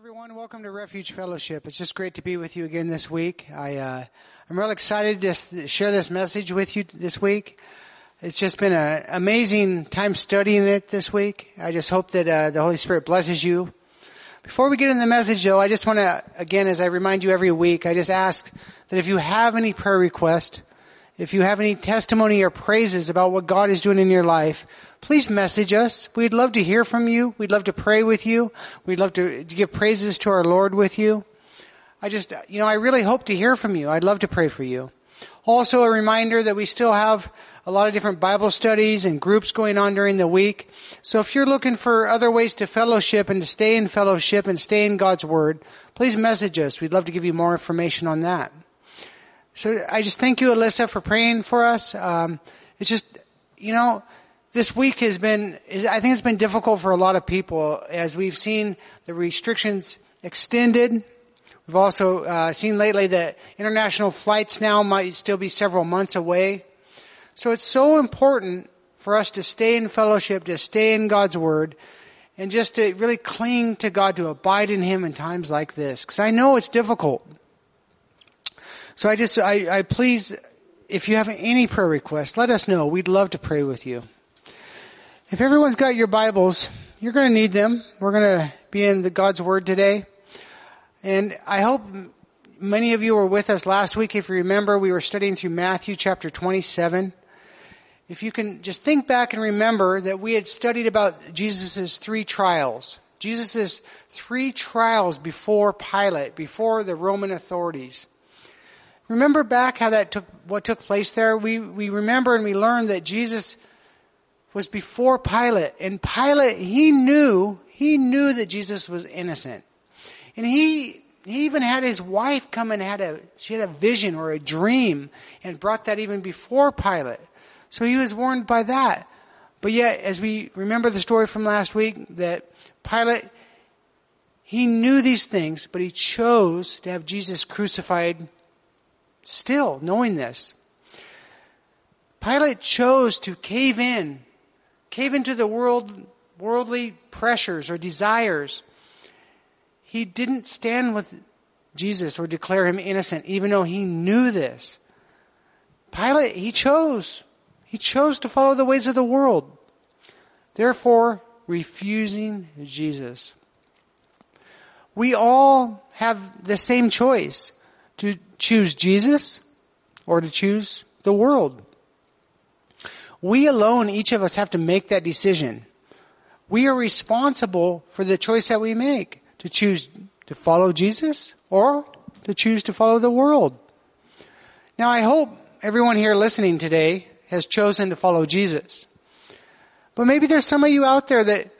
everyone. Welcome to Refuge Fellowship. It's just great to be with you again this week. I, uh, I'm real excited to share this message with you this week. It's just been an amazing time studying it this week. I just hope that uh, the Holy Spirit blesses you. Before we get into the message, though, I just want to, again, as I remind you every week, I just ask that if you have any prayer request, if you have any testimony or praises about what God is doing in your life, please message us. We'd love to hear from you. We'd love to pray with you. We'd love to, give praises to our Lord with you. I just, you know, I really hope to hear from you. I'd love to pray for you. Also a reminder that we still have a lot of different Bible studies and groups going on during the week. So if you're looking for other ways to fellowship and to stay in fellowship and stay in God's Word, please message us. We'd love to give you more information on that. So I just thank you, Alyssa, for praying for us. Um, it's just, you know, this week has been, I think it's been difficult for a lot of people as we've seen the restrictions extended. We've also uh, seen lately that international flights now might still be several months away. So it's so important for us to stay in fellowship, to stay in God's Word, and just to really cling to God, to abide in Him in times like this. Because I know it's difficult. So I just, I, I please, if you have any prayer requests, let us know. We'd love to pray with you. If everyone's got your Bibles, you're going to need them. We're going to be in the God's Word today. And I hope many of you were with us last week. If you remember, we were studying through Matthew chapter 27. If you can just think back and remember that we had studied about Jesus' three trials. Jesus' three trials before Pilate, before the Roman authorities. Remember back how that took, what took place there? We, we remember and we learned that Jesus was before Pilate and Pilate, he knew, he knew that Jesus was innocent. And he, he even had his wife come and had a, she had a vision or a dream and brought that even before Pilate. So he was warned by that. But yet, as we remember the story from last week, that Pilate, he knew these things, but he chose to have Jesus crucified Still, knowing this, Pilate chose to cave in, cave into the world, worldly pressures or desires. He didn't stand with Jesus or declare him innocent, even though he knew this. Pilate, he chose. He chose to follow the ways of the world. Therefore, refusing Jesus. We all have the same choice to choose Jesus or to choose the world. We alone, each of us have to make that decision. We are responsible for the choice that we make to choose to follow Jesus or to choose to follow the world. Now I hope everyone here listening today has chosen to follow Jesus. But maybe there's some of you out there that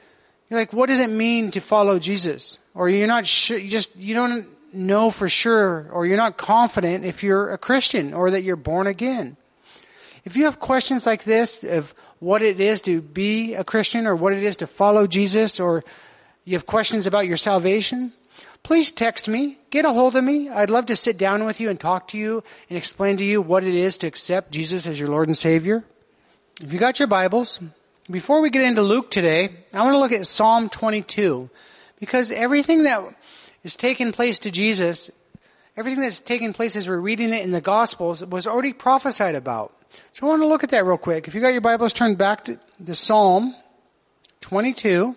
you're like, what does it mean to follow Jesus? Or you're not sure, you just, you don't know for sure or you're not confident if you're a Christian or that you're born again. If you have questions like this of what it is to be a Christian or what it is to follow Jesus or you have questions about your salvation, please text me, get a hold of me. I'd love to sit down with you and talk to you and explain to you what it is to accept Jesus as your Lord and Savior. If you got your Bibles, before we get into Luke today, I want to look at Psalm 22 because everything that is taking place to Jesus, everything that's taking place as we're reading it in the Gospels was already prophesied about. So I want to look at that real quick. If you got your Bibles, turn back to the Psalm 22.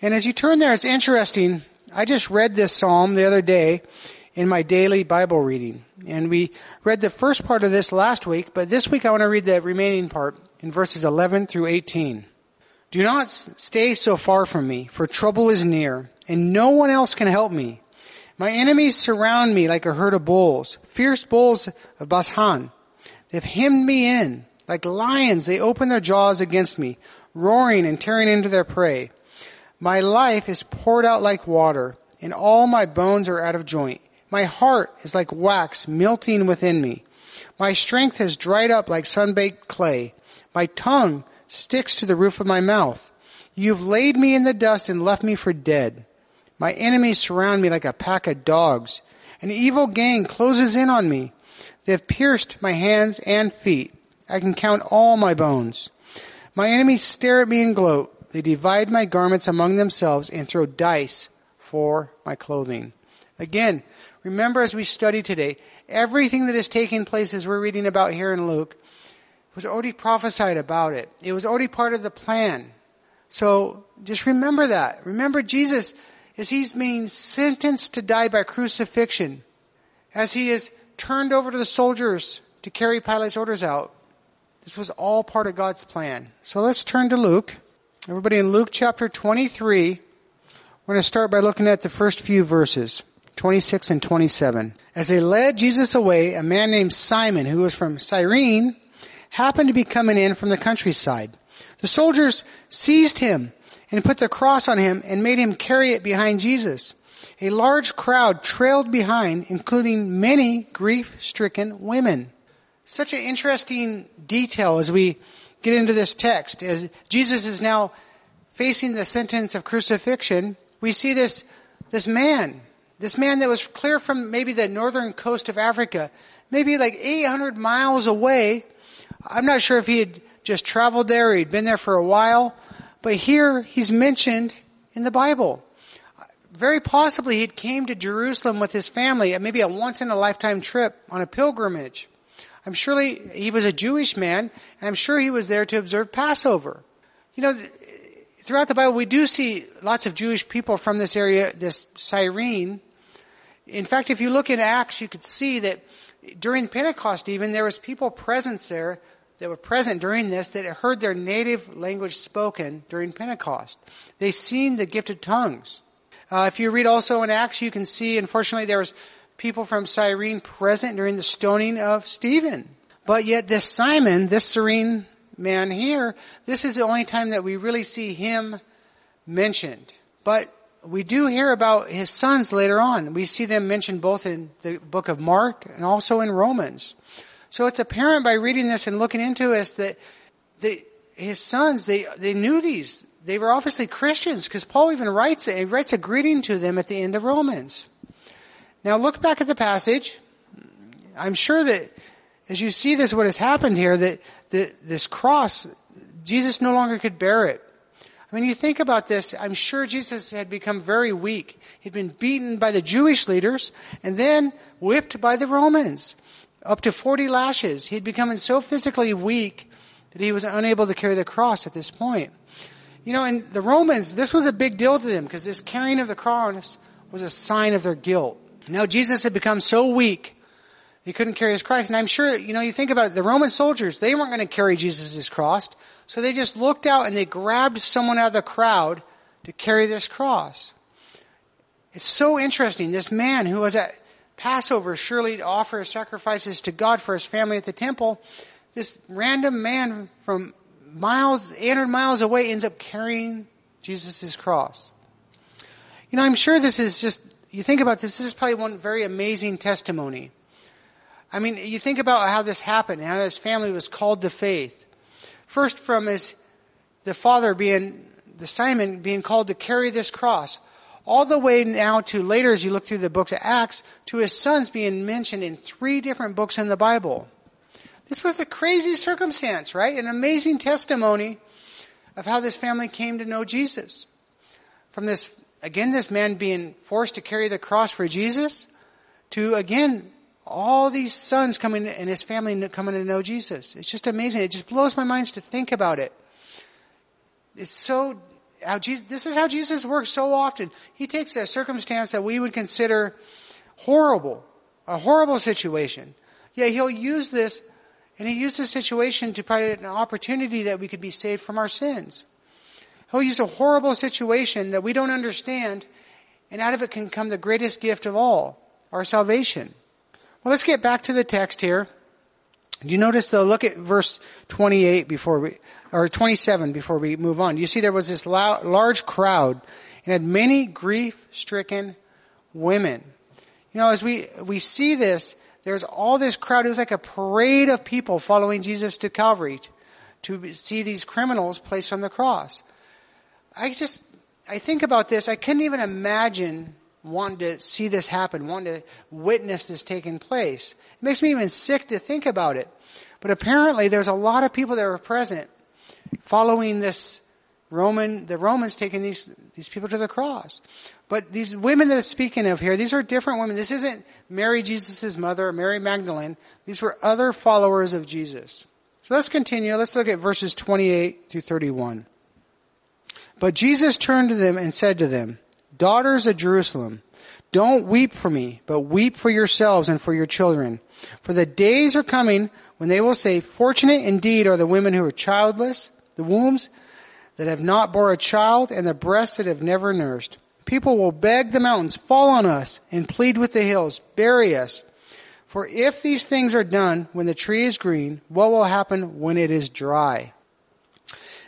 And as you turn there, it's interesting. I just read this Psalm the other day in my daily Bible reading. And we read the first part of this last week, but this week I want to read the remaining part in verses 11 through 18. Do not stay so far from me, for trouble is near and no one else can help me. My enemies surround me like a herd of bulls, fierce bulls of Bashan. They've hemmed me in. Like lions, they open their jaws against me, roaring and tearing into their prey. My life is poured out like water, and all my bones are out of joint. My heart is like wax melting within me. My strength has dried up like sun-baked clay. My tongue sticks to the roof of my mouth. You've laid me in the dust and left me for dead. My enemies surround me like a pack of dogs. An evil gang closes in on me. They have pierced my hands and feet. I can count all my bones. My enemies stare at me and gloat. They divide my garments among themselves and throw dice for my clothing. Again, remember as we study today, everything that is taking place as we're reading about here in Luke was already prophesied about it. It was already part of the plan. So just remember that. Remember Jesus as he's being sentenced to die by crucifixion, as he is turned over to the soldiers to carry Pilate's orders out. This was all part of God's plan. So let's turn to Luke. Everybody in Luke chapter 23, we're going to start by looking at the first few verses. 26 and 27. As they led Jesus away, a man named Simon, who was from Cyrene, happened to be coming in from the countryside. The soldiers seized him and put the cross on him and made him carry it behind Jesus. A large crowd trailed behind, including many grief-stricken women. Such an interesting detail as we get into this text. As Jesus is now facing the sentence of crucifixion, we see this, this man this man that was clear from maybe the northern coast of Africa, maybe like 800 miles away. I'm not sure if he had just traveled there or he'd been there for a while, but here he's mentioned in the Bible. Very possibly he came to Jerusalem with his family uh, maybe a once in a lifetime trip on a pilgrimage. I'm surely he was a Jewish man, and I'm sure he was there to observe Passover. You know, throughout the Bible, we do see lots of Jewish people from this area, this Cyrene, in fact, if you look in Acts, you could see that during Pentecost even, there was people present there that were present during this that heard their native language spoken during Pentecost. They seen the gifted tongues. Uh, if you read also in Acts, you can see, unfortunately, there was people from Cyrene present during the stoning of Stephen. But yet this Simon, this Cyrene man here, this is the only time that we really see him mentioned. But we do hear about his sons later on. We see them mentioned both in the book of Mark and also in Romans. So it's apparent by reading this and looking into this that the, his sons, they, they knew these. They were obviously Christians because Paul even writes it. He writes a greeting to them at the end of Romans. Now look back at the passage. I'm sure that as you see this, what has happened here, that, that this cross, Jesus no longer could bear it. Mean, you think about this, I'm sure Jesus had become very weak. He'd been beaten by the Jewish leaders and then whipped by the Romans. Up to 40 lashes. He'd become so physically weak that he was unable to carry the cross at this point. You know, and the Romans, this was a big deal to them because this carrying of the cross was a sign of their guilt. Now Jesus had become so weak he couldn't carry his cross. And I'm sure, you know, you think about it, the Roman soldiers, they weren't going to carry Jesus' cross. So they just looked out and they grabbed someone out of the crowd to carry this cross. It's so interesting. This man who was at Passover, surely to offer sacrifices to God for his family at the temple, this random man from miles, 800 miles away ends up carrying Jesus' cross. You know, I'm sure this is just, you think about this, this is probably one very amazing testimony. I mean, you think about how this happened, how his family was called to faith. First, from his the father being the Simon being called to carry this cross, all the way now to later, as you look through the book of Acts, to his sons being mentioned in three different books in the Bible. This was a crazy circumstance, right? An amazing testimony of how this family came to know Jesus. From this, again, this man being forced to carry the cross for Jesus, to again, all these sons coming and his family coming to know Jesus. It's just amazing. It just blows my mind to think about it. It's so how Jesus, this is how Jesus works so often. He takes a circumstance that we would consider horrible, a horrible situation. Yeah, he'll use this, and he used this situation to provide an opportunity that we could be saved from our sins. He'll use a horrible situation that we don't understand, and out of it can come the greatest gift of all, our salvation. Well, let's get back to the text here. Do you notice though, look at verse 28 before we, or 27 before we move on. You see there was this large crowd and had many grief-stricken women. You know, as we, we see this, there's all this crowd. It was like a parade of people following Jesus to Calvary to see these criminals placed on the cross. I just, I think about this. I couldn't even imagine wanting to see this happen, wanting to witness this taking place. It makes me even sick to think about it. But apparently there's a lot of people that were present following this Roman, the Romans taking these, these people to the cross. But these women that it's speaking of here, these are different women. This isn't Mary, Jesus' mother, Mary Magdalene. These were other followers of Jesus. So let's continue. Let's look at verses 28 through 31. But Jesus turned to them and said to them, Daughters of Jerusalem, don't weep for me, but weep for yourselves and for your children. For the days are coming when they will say, Fortunate indeed are the women who are childless, the wombs that have not bore a child, and the breasts that have never nursed. People will beg the mountains, fall on us, and plead with the hills, bury us. For if these things are done when the tree is green, what will happen when it is dry?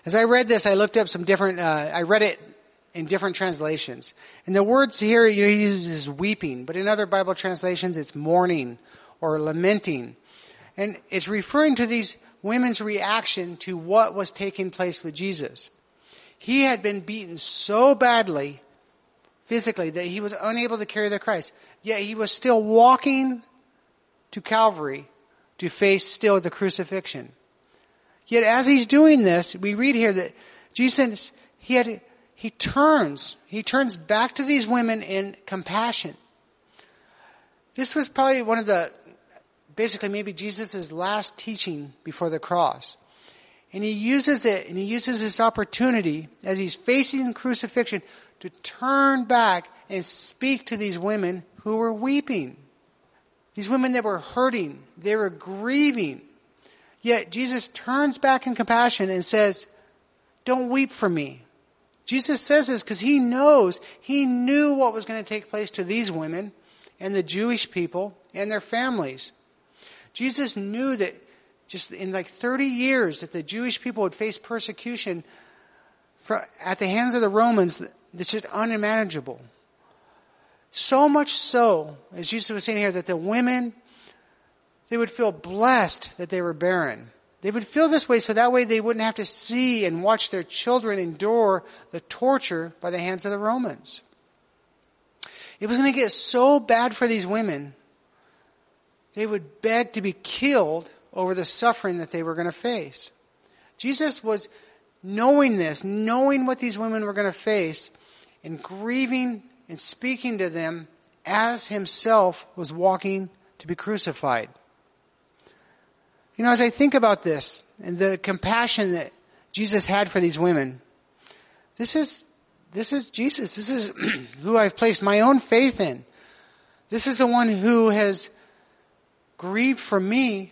As I read this, I looked up some different, uh, I read it in different translations. And the words here, you know, he uses weeping, but in other Bible translations, it's mourning or lamenting. And it's referring to these women's reaction to what was taking place with Jesus. He had been beaten so badly physically that he was unable to carry the Christ. Yet he was still walking to Calvary to face still the crucifixion. Yet as he's doing this, we read here that Jesus, he had, he turns, he turns back to these women in compassion. This was probably one of the, basically maybe Jesus' last teaching before the cross. And he uses it, and he uses this opportunity as he's facing crucifixion to turn back and speak to these women who were weeping. These women that were hurting, they were grieving. Yet Jesus turns back in compassion and says, Don't weep for me. Jesus says this because he knows, he knew what was going to take place to these women and the Jewish people and their families. Jesus knew that just in like 30 years that the Jewish people would face persecution for, at the hands of the Romans this is unmanageable. So much so, as Jesus was saying here, that the women, they would feel blessed that they were barren. They would feel this way so that way they wouldn't have to see and watch their children endure the torture by the hands of the Romans. It was going to get so bad for these women, they would beg to be killed over the suffering that they were going to face. Jesus was knowing this, knowing what these women were going to face, and grieving and speaking to them as himself was walking to be crucified. You know, as I think about this and the compassion that Jesus had for these women, this is, this is Jesus. This is who I've placed my own faith in. This is the one who has grieved for me,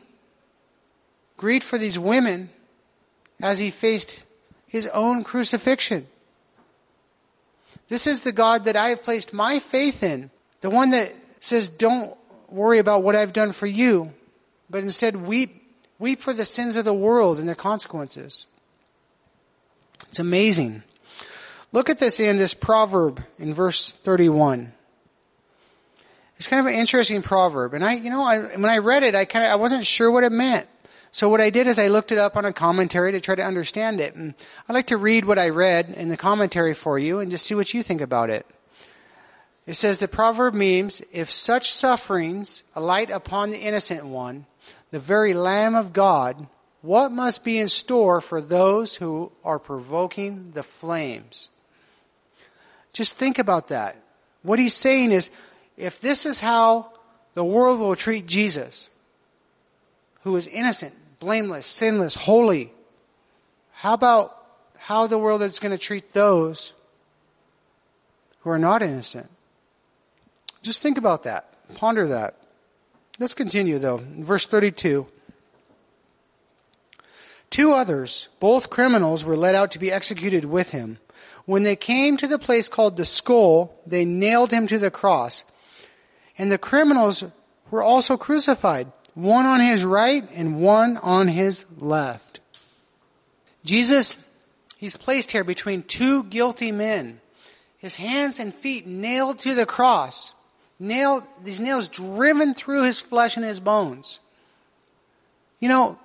grieved for these women as he faced his own crucifixion. This is the God that I have placed my faith in. The one that says, don't worry about what I've done for you, but instead weep, weep for the sins of the world and their consequences. It's amazing. Look at this in this proverb in verse 31. It's kind of an interesting proverb. And I, you know, I, when I read it, I kind of, I wasn't sure what it meant. So what I did is I looked it up on a commentary to try to understand it. And I'd like to read what I read in the commentary for you and just see what you think about it. It says the proverb means, if such sufferings alight upon the innocent one, the very Lamb of God, what must be in store for those who are provoking the flames? Just think about that. What he's saying is, if this is how the world will treat Jesus, who is innocent, blameless, sinless, holy. How about how the world is going to treat those who are not innocent? Just think about that. Ponder that. Let's continue though. verse 32. Two others, both criminals, were led out to be executed with him. When they came to the place called the skull, they nailed him to the cross. And the criminals were also crucified one on his right and one on his left. Jesus, he's placed here between two guilty men. His hands and feet nailed to the cross. Nailed, these nails driven through his flesh and his bones. You know,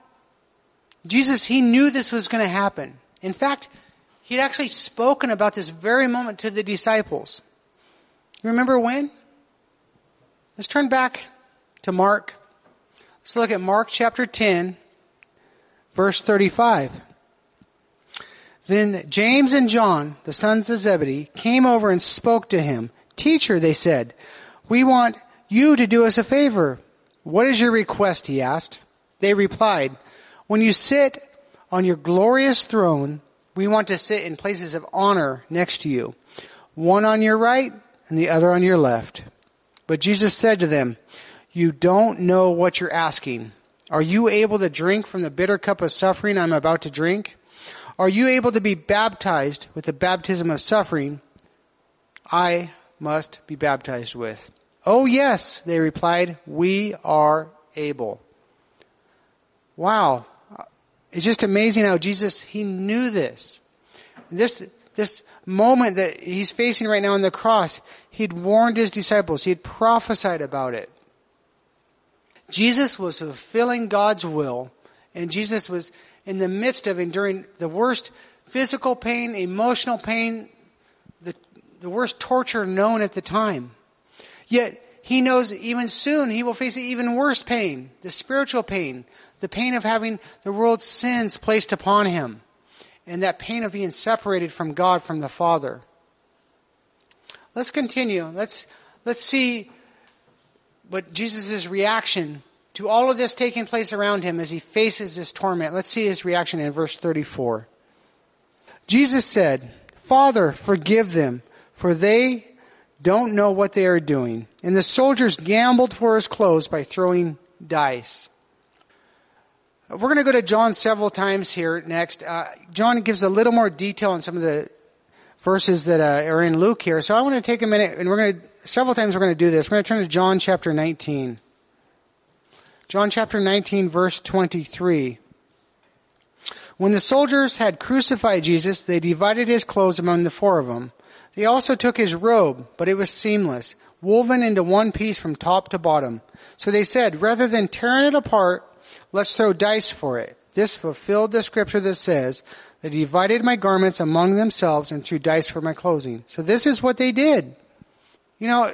Jesus, he knew this was going to happen. In fact, he'd actually spoken about this very moment to the disciples. You remember when? Let's turn back to Mark Let's look at Mark chapter 10, verse 35. Then James and John, the sons of Zebedee, came over and spoke to him. Teacher, they said, we want you to do us a favor. What is your request? He asked. They replied, when you sit on your glorious throne, we want to sit in places of honor next to you, one on your right and the other on your left. But Jesus said to them, you don't know what you're asking. Are you able to drink from the bitter cup of suffering I'm about to drink? Are you able to be baptized with the baptism of suffering I must be baptized with? Oh yes, they replied, we are able. Wow. It's just amazing how Jesus, he knew this. This, this moment that he's facing right now on the cross, he'd warned his disciples, he had prophesied about it. Jesus was fulfilling God's will, and Jesus was in the midst of enduring the worst physical pain, emotional pain, the, the worst torture known at the time. Yet, he knows even soon he will face even worse pain, the spiritual pain, the pain of having the world's sins placed upon him, and that pain of being separated from God, from the Father. Let's continue. Let's, let's see what Jesus' reaction to all of this taking place around him as he faces this torment. Let's see his reaction in verse 34. Jesus said, Father, forgive them, for they don't know what they are doing. And the soldiers gambled for his clothes by throwing dice. We're going to go to John several times here next. Uh, John gives a little more detail on some of the verses that uh, are in Luke here. So I want to take a minute, and we're going to, several times we're going to do this. We're going to turn to John chapter 19. John chapter 19, verse 23. When the soldiers had crucified Jesus, they divided his clothes among the four of them. They also took his robe, but it was seamless, woven into one piece from top to bottom. So they said, rather than tearing it apart, let's throw dice for it. This fulfilled the scripture that says, they divided my garments among themselves and threw dice for my clothing. So this is what they did. You know,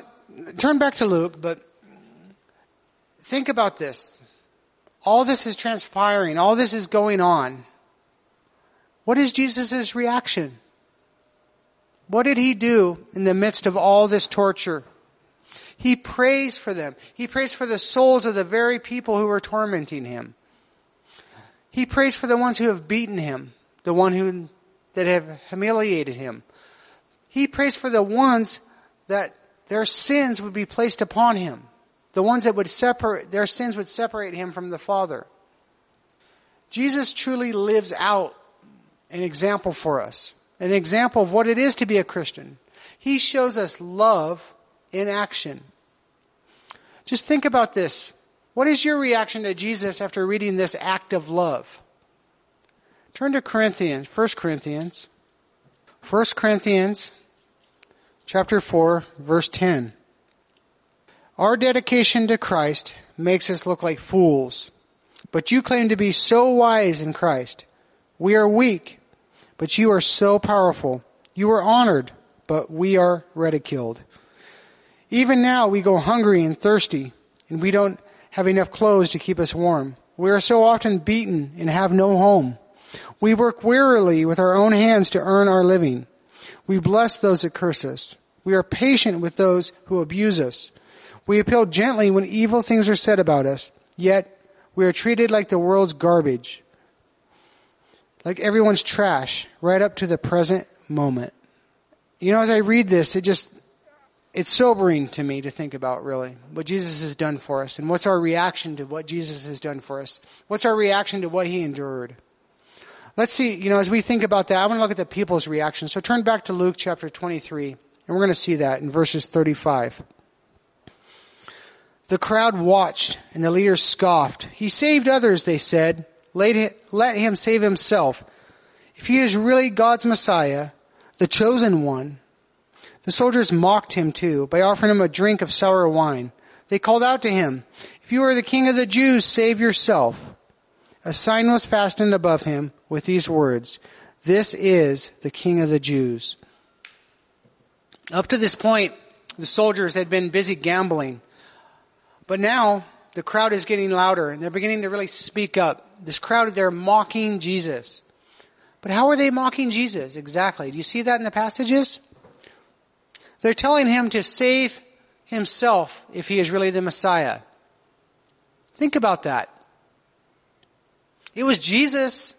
turn back to Luke, but think about this. All this is transpiring. All this is going on. What is Jesus' reaction? What did he do in the midst of all this torture? He prays for them. He prays for the souls of the very people who were tormenting him. He prays for the ones who have beaten him, the one who that have humiliated him. He prays for the ones that their sins would be placed upon him, the ones that would separate their sins would separate him from the Father. Jesus truly lives out an example for us an example of what it is to be a Christian. He shows us love in action. Just think about this. What is your reaction to Jesus after reading this act of love? Turn to Corinthians, 1 Corinthians. 1 Corinthians chapter 4 verse 10. Our dedication to Christ makes us look like fools, but you claim to be so wise in Christ. We are weak, but you are so powerful. You are honored, but we are ridiculed. Even now we go hungry and thirsty, and we don't have enough clothes to keep us warm. We are so often beaten and have no home. We work wearily with our own hands to earn our living. We bless those that curse us. We are patient with those who abuse us. We appeal gently when evil things are said about us, yet we are treated like the world's garbage like everyone's trash right up to the present moment. You know, as I read this, it just, it's sobering to me to think about really what Jesus has done for us and what's our reaction to what Jesus has done for us. What's our reaction to what he endured? Let's see, you know, as we think about that, I want to look at the people's reaction. So turn back to Luke chapter 23, and we're going to see that in verses 35. The crowd watched, and the leaders scoffed. He saved others, they said. Let him save himself. If he is really God's Messiah, the chosen one, the soldiers mocked him too by offering him a drink of sour wine. They called out to him, If you are the king of the Jews, save yourself. A sign was fastened above him with these words, This is the king of the Jews. Up to this point, the soldiers had been busy gambling. But now, the crowd is getting louder and they're beginning to really speak up. This crowd, they're mocking Jesus. But how are they mocking Jesus exactly? Do you see that in the passages? They're telling him to save himself if he is really the Messiah. Think about that. It was Jesus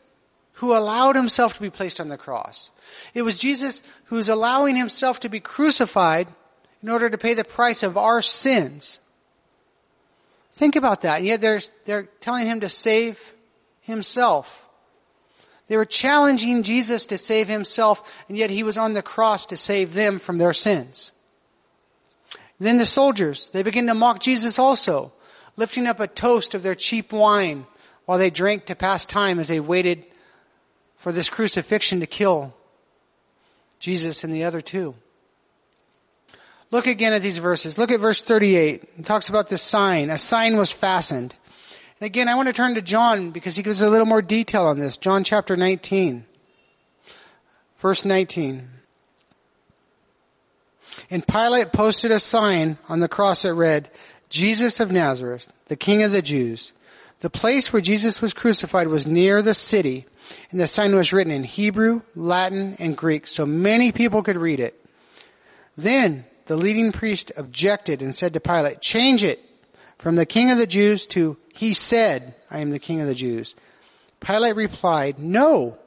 who allowed himself to be placed on the cross. It was Jesus who was allowing himself to be crucified in order to pay the price of our sins. Think about that. And yet they're, they're telling him to save himself. They were challenging Jesus to save himself, and yet he was on the cross to save them from their sins. Then the soldiers, they begin to mock Jesus also, lifting up a toast of their cheap wine while they drank to pass time as they waited for this crucifixion to kill Jesus and the other two. Look again at these verses. Look at verse 38. It talks about this sign. A sign was fastened. And again, I want to turn to John because he gives a little more detail on this. John chapter 19. Verse 19. And Pilate posted a sign on the cross that read, Jesus of Nazareth, the King of the Jews. The place where Jesus was crucified was near the city, and the sign was written in Hebrew, Latin, and Greek, so many people could read it. Then the leading priest objected and said to Pilate, change it from the King of the Jews to he said, I am the king of the Jews. Pilate replied, No,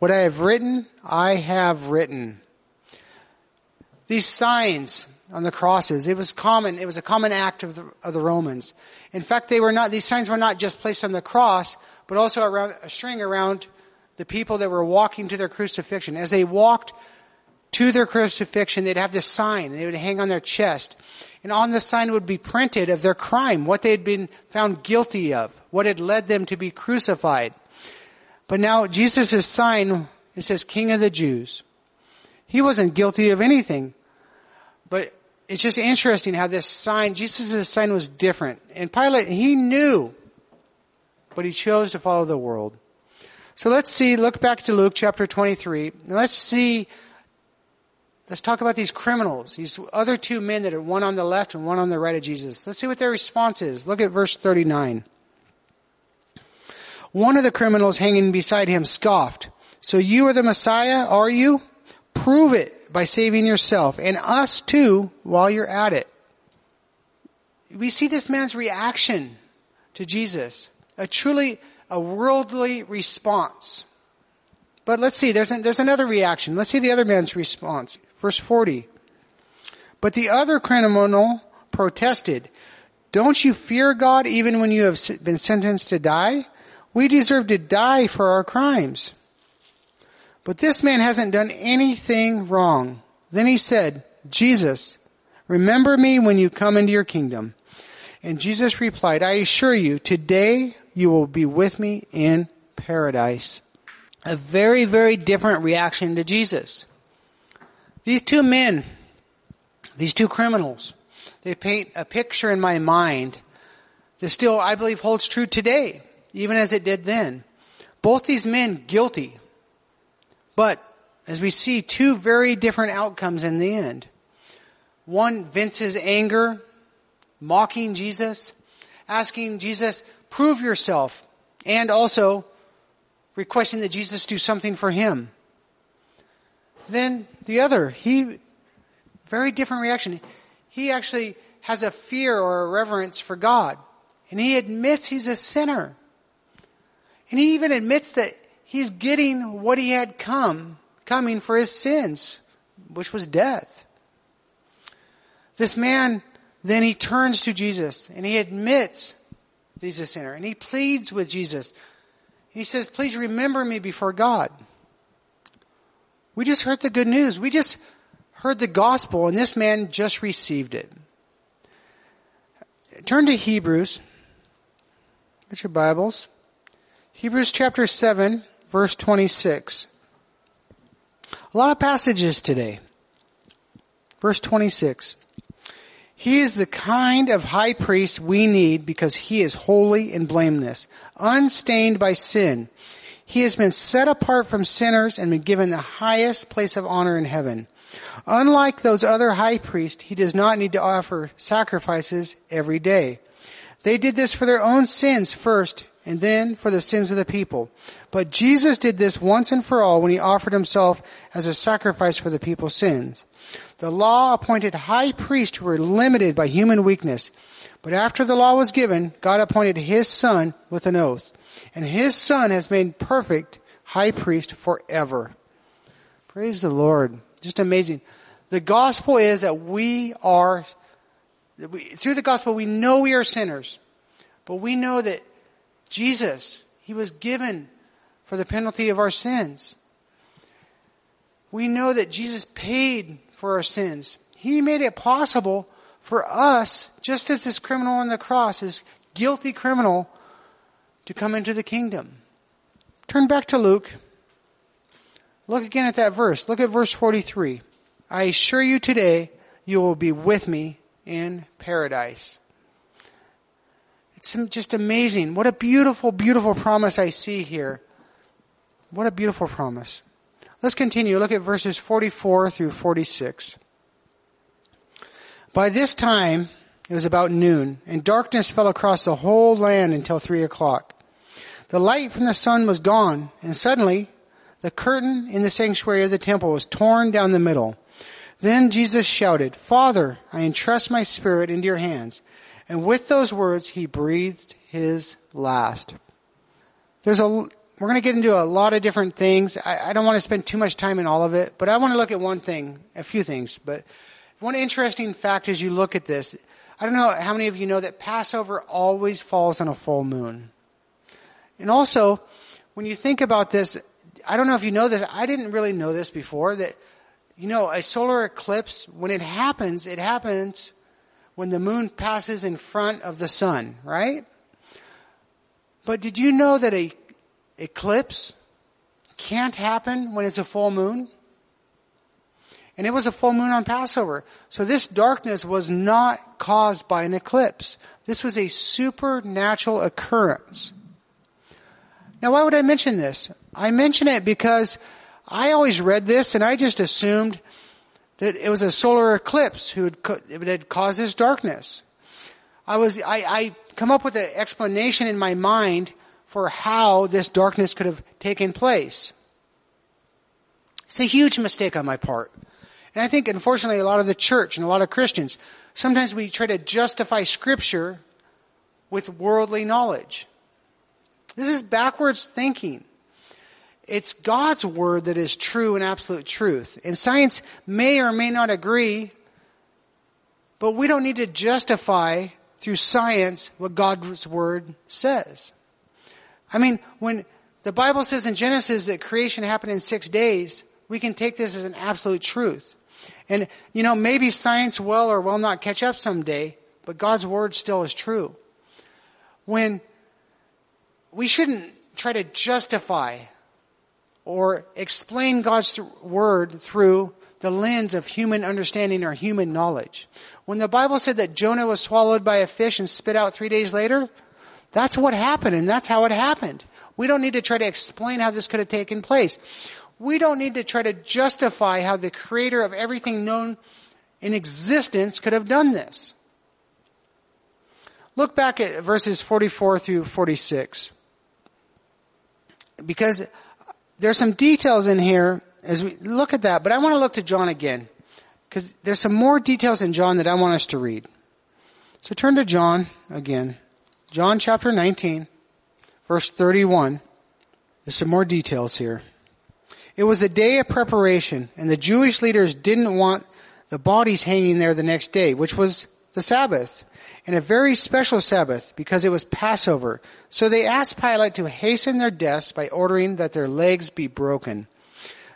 what I have written, I have written. These signs on the crosses, it was common, it was a common act of the, of the Romans. In fact, they were not, these signs were not just placed on the cross, but also around a string around the people that were walking to their crucifixion. As they walked to their crucifixion, they'd have this sign, and they would hang on their chest and on the sign would be printed of their crime, what they had been found guilty of, what had led them to be crucified. But now Jesus' sign, it says King of the Jews. He wasn't guilty of anything. But it's just interesting how this sign, Jesus' sign was different. And Pilate, he knew, but he chose to follow the world. So let's see, look back to Luke chapter 23, and let's see Let's talk about these criminals, these other two men that are one on the left and one on the right of Jesus. Let's see what their response is. Look at verse 39. One of the criminals hanging beside him scoffed, So you are the Messiah, are you? Prove it by saving yourself and us too while you're at it. We see this man's reaction to Jesus, a truly a worldly response. But let's see, there's, there's another reaction. Let's see the other man's response. Verse 40. But the other criminal protested, Don't you fear God even when you have been sentenced to die? We deserve to die for our crimes. But this man hasn't done anything wrong. Then he said, Jesus, remember me when you come into your kingdom. And Jesus replied, I assure you, today you will be with me in paradise. A very, very different reaction to Jesus. These two men, these two criminals, they paint a picture in my mind that still, I believe, holds true today, even as it did then. Both these men guilty, but as we see, two very different outcomes in the end. One Vince's anger, mocking Jesus, asking Jesus, prove yourself, and also requesting that Jesus do something for him. Then the other, he, very different reaction. He actually has a fear or a reverence for God. And he admits he's a sinner. And he even admits that he's getting what he had come, coming for his sins, which was death. This man, then he turns to Jesus and he admits that he's a sinner and he pleads with Jesus. He says, please remember me before God. We just heard the good news. We just heard the gospel and this man just received it. Turn to Hebrews. Get your Bibles. Hebrews chapter 7, verse 26. A lot of passages today. Verse 26. He is the kind of high priest we need because he is holy and blameless, unstained by sin. He has been set apart from sinners and been given the highest place of honor in heaven. Unlike those other high priests, he does not need to offer sacrifices every day. They did this for their own sins first and then for the sins of the people. But Jesus did this once and for all when he offered himself as a sacrifice for the people's sins. The law appointed high priests who were limited by human weakness. But after the law was given, God appointed his son with an oath. And his son has made perfect high priest forever. Praise the Lord. Just amazing. The gospel is that we are, through the gospel, we know we are sinners. But we know that Jesus, He was given for the penalty of our sins. We know that Jesus paid for our sins. He made it possible for us, just as this criminal on the cross, this guilty criminal, to come into the kingdom. Turn back to Luke. Look again at that verse. Look at verse 43. I assure you today, you will be with me in paradise. It's just amazing. What a beautiful, beautiful promise I see here. What a beautiful promise. Let's continue. Look at verses 44 through 46. By this time, it was about noon, and darkness fell across the whole land until three o'clock. The light from the sun was gone, and suddenly the curtain in the sanctuary of the temple was torn down the middle. Then Jesus shouted, Father, I entrust my spirit into your hands. And with those words, he breathed his last. There's a, we're going to get into a lot of different things. I, I don't want to spend too much time in all of it, but I want to look at one thing, a few things. But one interesting fact as you look at this, I don't know how many of you know that Passover always falls on a full moon. And also, when you think about this, I don't know if you know this, I didn't really know this before, that, you know, a solar eclipse, when it happens, it happens when the moon passes in front of the sun, right? But did you know that a eclipse can't happen when it's a full moon? And it was a full moon on Passover. So this darkness was not caused by an eclipse. This was a supernatural occurrence. Now why would I mention this? I mention it because I always read this and I just assumed that it was a solar eclipse who had, had caused this darkness. I was, I, I come up with an explanation in my mind for how this darkness could have taken place. It's a huge mistake on my part. And I think, unfortunately, a lot of the church and a lot of Christians, sometimes we try to justify scripture with worldly knowledge. This is backwards thinking. It's God's word that is true and absolute truth. And science may or may not agree, but we don't need to justify through science what God's word says. I mean, when the Bible says in Genesis that creation happened in six days, we can take this as an absolute truth. And, you know, maybe science will or will not catch up someday, but God's word still is true. When we shouldn't try to justify or explain God's word through the lens of human understanding or human knowledge. When the Bible said that Jonah was swallowed by a fish and spit out three days later, that's what happened and that's how it happened. We don't need to try to explain how this could have taken place. We don't need to try to justify how the creator of everything known in existence could have done this. Look back at verses 44 through 46. Because there's some details in here as we look at that, but I want to look to John again because there's some more details in John that I want us to read. So turn to John again. John chapter 19, verse 31. There's some more details here. It was a day of preparation, and the Jewish leaders didn't want the bodies hanging there the next day, which was the Sabbath and a very special Sabbath because it was Passover. So they asked Pilate to hasten their deaths by ordering that their legs be broken.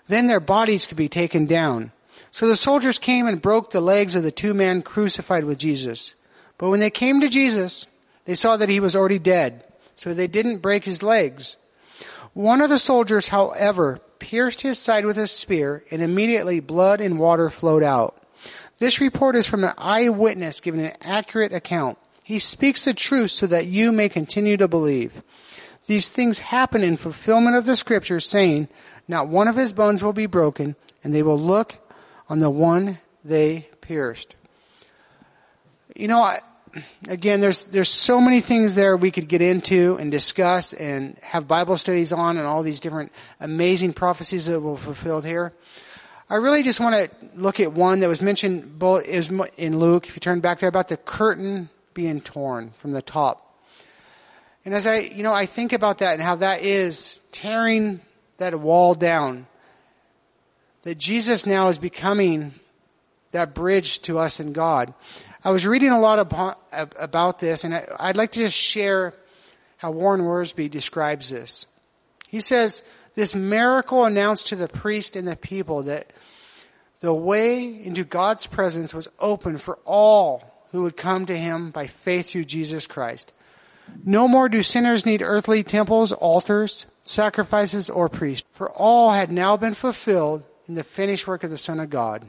Then their bodies could be taken down. So the soldiers came and broke the legs of the two men crucified with Jesus. But when they came to Jesus, they saw that he was already dead. So they didn't break his legs. One of the soldiers, however, pierced his side with a spear and immediately blood and water flowed out. This report is from an eyewitness giving an accurate account. He speaks the truth so that you may continue to believe. These things happen in fulfillment of the scripture saying, not one of his bones will be broken, and they will look on the one they pierced. You know, I, again, there's, there's so many things there we could get into and discuss and have Bible studies on and all these different amazing prophecies that were fulfilled here. I really just want to look at one that was mentioned in Luke, if you turn back there, about the curtain being torn from the top. And as I, you know, I think about that and how that is tearing that wall down, that Jesus now is becoming that bridge to us and God. I was reading a lot about, this, and I'd like to just share how Warren Wiersbe describes this. He says, This miracle announced to the priest and the people that the way into God's presence was open for all who would come to him by faith through Jesus Christ. No more do sinners need earthly temples, altars, sacrifices, or priests, for all had now been fulfilled in the finished work of the Son of God.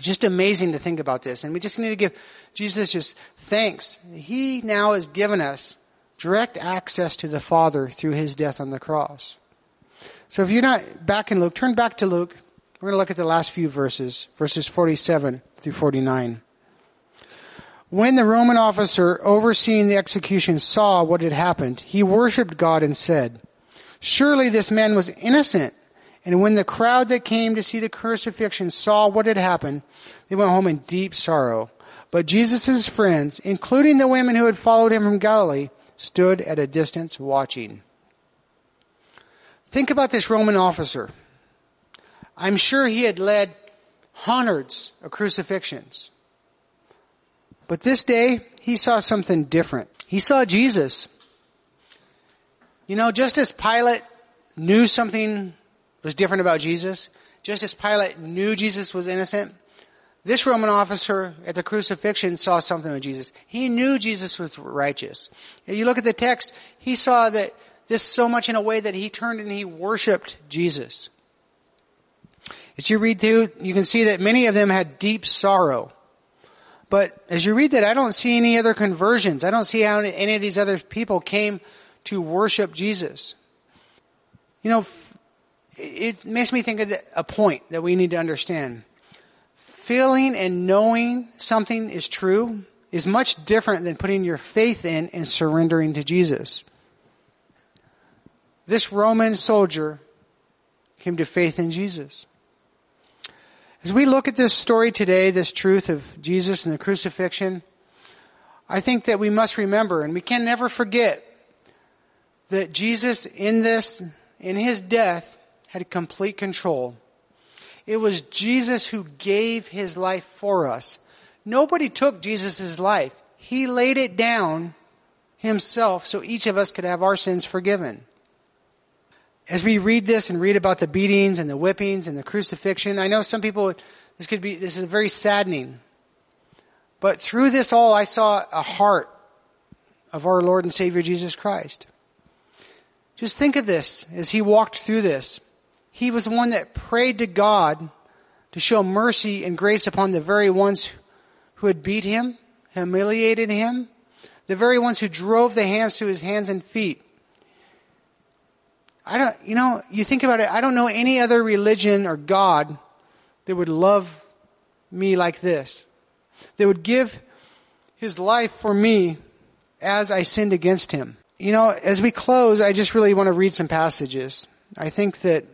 Just amazing to think about this. And we just need to give Jesus just thanks. He now has given us direct access to the Father through his death on the cross. So if you're not back in Luke, turn back to Luke. We're going to look at the last few verses, verses 47 through 49. When the Roman officer overseeing the execution saw what had happened, he worshipped God and said, Surely this man was innocent. And when the crowd that came to see the crucifixion saw what had happened, they went home in deep sorrow. But Jesus' friends, including the women who had followed him from Galilee, stood at a distance watching. Think about this Roman officer. I'm sure he had led hundreds of crucifixions. But this day, he saw something different. He saw Jesus. You know, just as Pilate knew something was different about Jesus. Just as Pilate knew Jesus was innocent, this Roman officer at the crucifixion saw something with Jesus. He knew Jesus was righteous. If you look at the text, he saw that this so much in a way that he turned and he worshiped Jesus. As you read through, you can see that many of them had deep sorrow. But as you read that, I don't see any other conversions. I don't see how any of these other people came to worship Jesus. You know, it makes me think of a point that we need to understand. Feeling and knowing something is true is much different than putting your faith in and surrendering to Jesus. This Roman soldier came to faith in Jesus. As we look at this story today, this truth of Jesus and the crucifixion, I think that we must remember and we can never forget that Jesus in this, in his death, had complete control. It was Jesus who gave his life for us. Nobody took Jesus' life. He laid it down himself so each of us could have our sins forgiven. As we read this and read about the beatings and the whippings and the crucifixion, I know some people, this could be, this is very saddening. But through this all, I saw a heart of our Lord and Savior Jesus Christ. Just think of this as he walked through this. He was one that prayed to God to show mercy and grace upon the very ones who had beat him, humiliated him, the very ones who drove the hands to his hands and feet. I don't, you know, you think about it, I don't know any other religion or God that would love me like this. That would give his life for me as I sinned against him. You know, as we close, I just really want to read some passages. I think that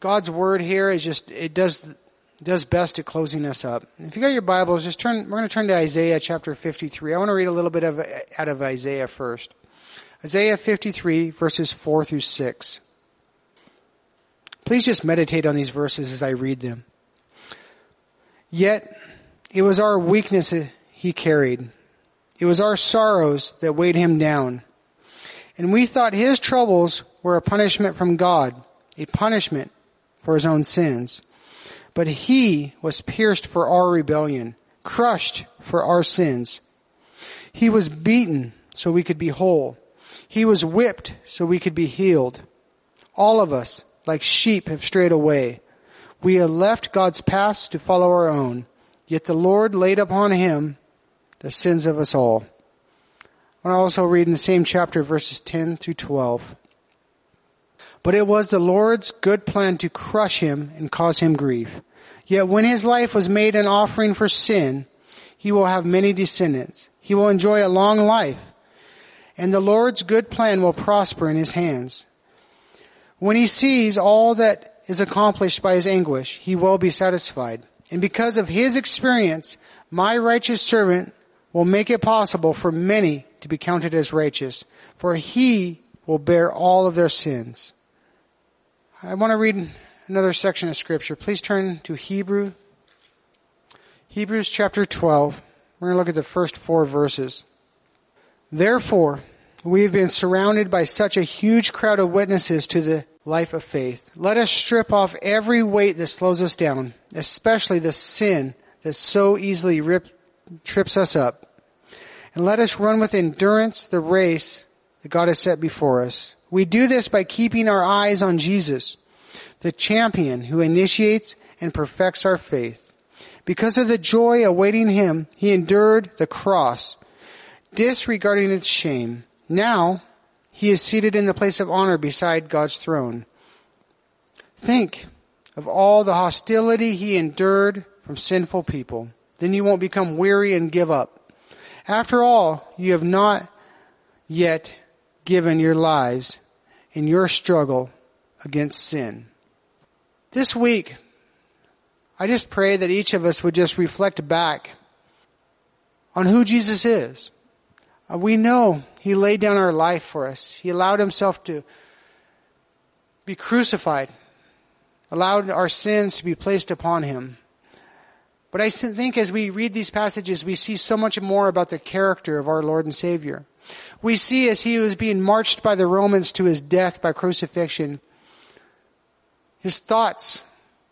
God's word here is just, it does, does best at closing us up. If you got your Bibles, just turn, we're going to turn to Isaiah chapter 53. I want to read a little bit of, out of Isaiah first. Isaiah 53 verses 4 through 6. Please just meditate on these verses as I read them. Yet, it was our weakness he carried. It was our sorrows that weighed him down. And we thought his troubles were a punishment from God, a punishment for his own sins. But he was pierced for our rebellion, crushed for our sins. He was beaten so we could be whole. He was whipped so we could be healed. All of us, like sheep, have strayed away. We have left God's paths to follow our own. Yet the Lord laid upon him the sins of us all. I want to also read in the same chapter, verses 10 through 12. But it was the Lord's good plan to crush him and cause him grief. Yet when his life was made an offering for sin, he will have many descendants. He will enjoy a long life, and the Lord's good plan will prosper in his hands. When he sees all that is accomplished by his anguish, he will be satisfied. And because of his experience, my righteous servant will make it possible for many to be counted as righteous, for he will bear all of their sins. I want to read another section of scripture. Please turn to Hebrew Hebrews chapter 12. We're going to look at the first four verses. Therefore, we have been surrounded by such a huge crowd of witnesses to the life of faith. Let us strip off every weight that slows us down, especially the sin that so easily rip, trips us up. And let us run with endurance the race that God has set before us. We do this by keeping our eyes on Jesus, the champion who initiates and perfects our faith. Because of the joy awaiting him, he endured the cross, disregarding its shame. Now, he is seated in the place of honor beside God's throne. Think of all the hostility he endured from sinful people. Then you won't become weary and give up. After all, you have not yet given your lives in your struggle against sin. This week, I just pray that each of us would just reflect back on who Jesus is. Uh, we know He laid down our life for us. He allowed Himself to be crucified, allowed our sins to be placed upon Him. But I think as we read these passages, we see so much more about the character of our Lord and Savior. We see as He was being marched by the Romans to His death by crucifixion, His thoughts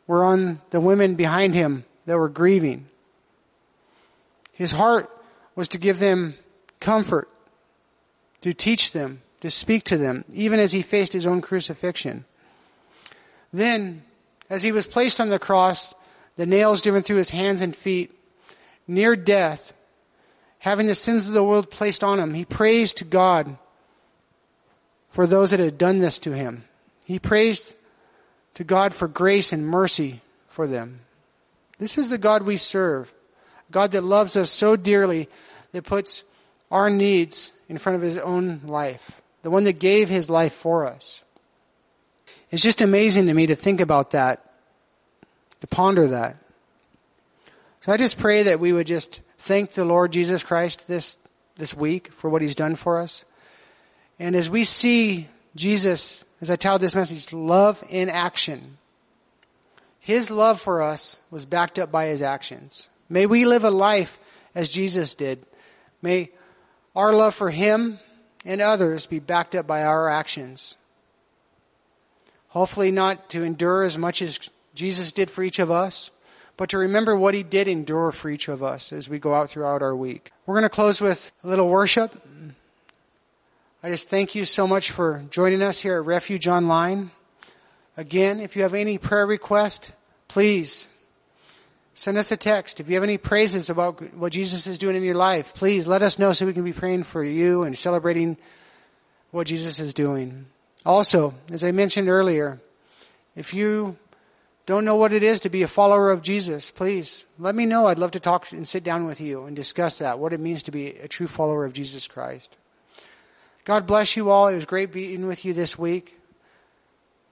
were on the women behind him that were grieving. His heart was to give them comfort, to teach them, to speak to them, even as he faced his own crucifixion. Then, as he was placed on the cross, the nails driven through his hands and feet, near death, having the sins of the world placed on him, he praised to God for those that had done this to him. He praised to God for grace and mercy for them. This is the God we serve. God that loves us so dearly that puts our needs in front of his own life. The one that gave his life for us. It's just amazing to me to think about that, to ponder that. So I just pray that we would just thank the Lord Jesus Christ this, this week for what he's done for us. And as we see Jesus as I titled this message, Love in Action. His love for us was backed up by his actions. May we live a life as Jesus did. May our love for him and others be backed up by our actions. Hopefully, not to endure as much as Jesus did for each of us, but to remember what he did endure for each of us as we go out throughout our week. We're going to close with a little worship. I just thank you so much for joining us here at Refuge Online. Again, if you have any prayer request, please send us a text. If you have any praises about what Jesus is doing in your life, please let us know so we can be praying for you and celebrating what Jesus is doing. Also, as I mentioned earlier, if you don't know what it is to be a follower of Jesus, please let me know. I'd love to talk and sit down with you and discuss that, what it means to be a true follower of Jesus Christ. God bless you all. It was great being with you this week.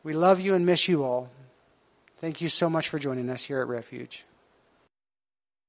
We love you and miss you all. Thank you so much for joining us here at Refuge.